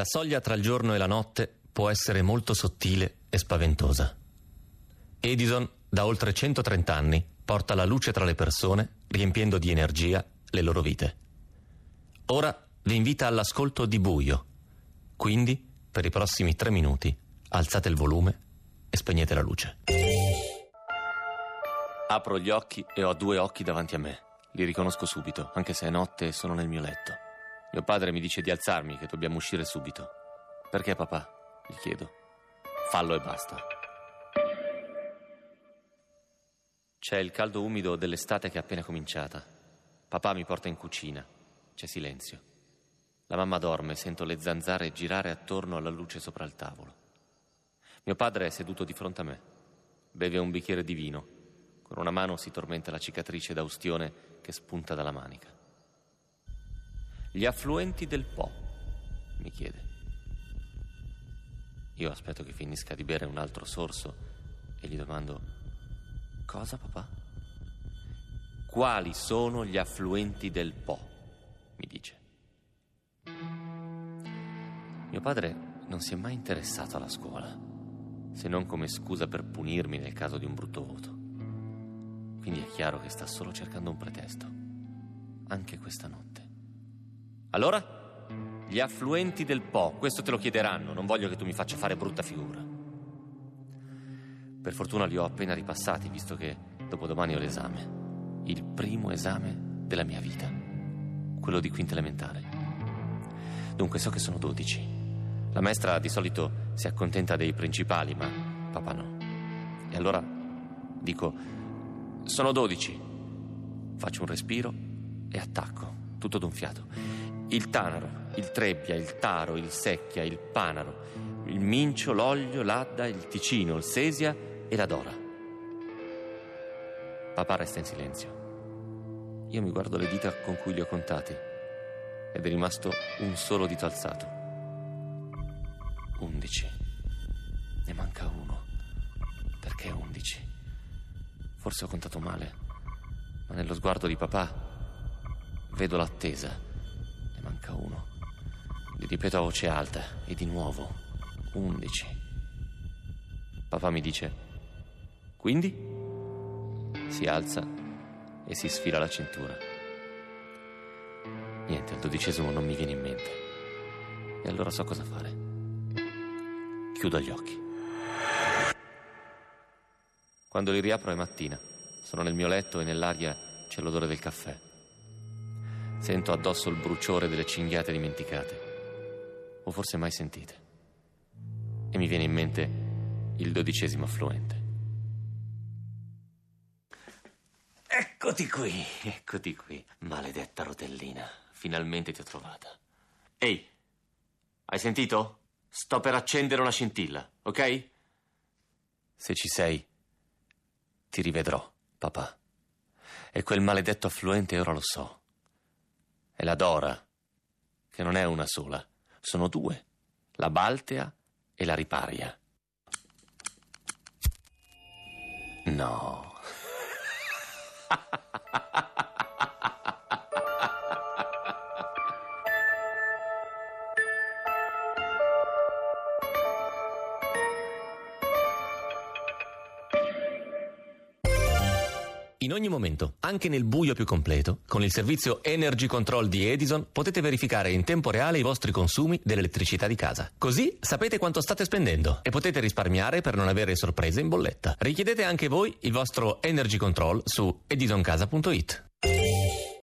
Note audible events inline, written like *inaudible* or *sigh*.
La soglia tra il giorno e la notte può essere molto sottile e spaventosa. Edison, da oltre 130 anni, porta la luce tra le persone, riempiendo di energia le loro vite. Ora vi invita all'ascolto di buio. Quindi, per i prossimi tre minuti, alzate il volume e spegnete la luce. Apro gli occhi e ho due occhi davanti a me. Li riconosco subito, anche se è notte e sono nel mio letto. Mio padre mi dice di alzarmi, che dobbiamo uscire subito. Perché papà? Gli chiedo. Fallo e basta. C'è il caldo umido dell'estate che è appena cominciata. Papà mi porta in cucina. C'è silenzio. La mamma dorme, sento le zanzare girare attorno alla luce sopra il tavolo. Mio padre è seduto di fronte a me. Beve un bicchiere di vino. Con una mano si tormenta la cicatrice da ustione che spunta dalla manica. Gli affluenti del Po, mi chiede. Io aspetto che finisca di bere un altro sorso e gli domando: Cosa, papà? Quali sono gli affluenti del Po? mi dice. Mio padre non si è mai interessato alla scuola, se non come scusa per punirmi nel caso di un brutto voto. Quindi è chiaro che sta solo cercando un pretesto, anche questa notte. Allora? Gli affluenti del Po, questo te lo chiederanno, non voglio che tu mi faccia fare brutta figura. Per fortuna li ho appena ripassati, visto che dopodomani ho l'esame. Il primo esame della mia vita, quello di quinta elementare. Dunque so che sono 12. La maestra di solito si accontenta dei principali, ma papà no. E allora dico, sono 12. Faccio un respiro e attacco, tutto d'un fiato. Il tanaro, il trebbia, il taro, il secchia, il panaro, il mincio, l'olio, l'adda, il ticino, il sesia e la dora. Papà resta in silenzio. Io mi guardo le dita con cui li ho contati ed è rimasto un solo dito alzato. Undici. Ne manca uno. Perché undici? Forse ho contato male, ma nello sguardo di papà vedo l'attesa manca uno. Li ripeto a voce alta e di nuovo. Undici. Papà mi dice, quindi? Si alza e si sfila la cintura. Niente, al dodicesimo non mi viene in mente. E allora so cosa fare. Chiudo gli occhi. Quando li riapro è mattina. Sono nel mio letto e nell'aria c'è l'odore del caffè. Sento addosso il bruciore delle cinghiate dimenticate, o forse mai sentite. E mi viene in mente il dodicesimo affluente. Eccoti qui, eccoti qui, maledetta rotellina. Finalmente ti ho trovata. Ehi, hai sentito? Sto per accendere una scintilla, ok? Se ci sei, ti rivedrò, papà. E quel maledetto affluente ora lo so è la Dora, che non è una sola, sono due, la Baltea e la Riparia. No. *laughs* In ogni momento, anche nel buio più completo, con il servizio Energy Control di Edison potete verificare in tempo reale i vostri consumi dell'elettricità di casa. Così sapete quanto state spendendo e potete risparmiare per non avere sorprese in bolletta. Richiedete anche voi il vostro Energy Control su edisoncasa.it.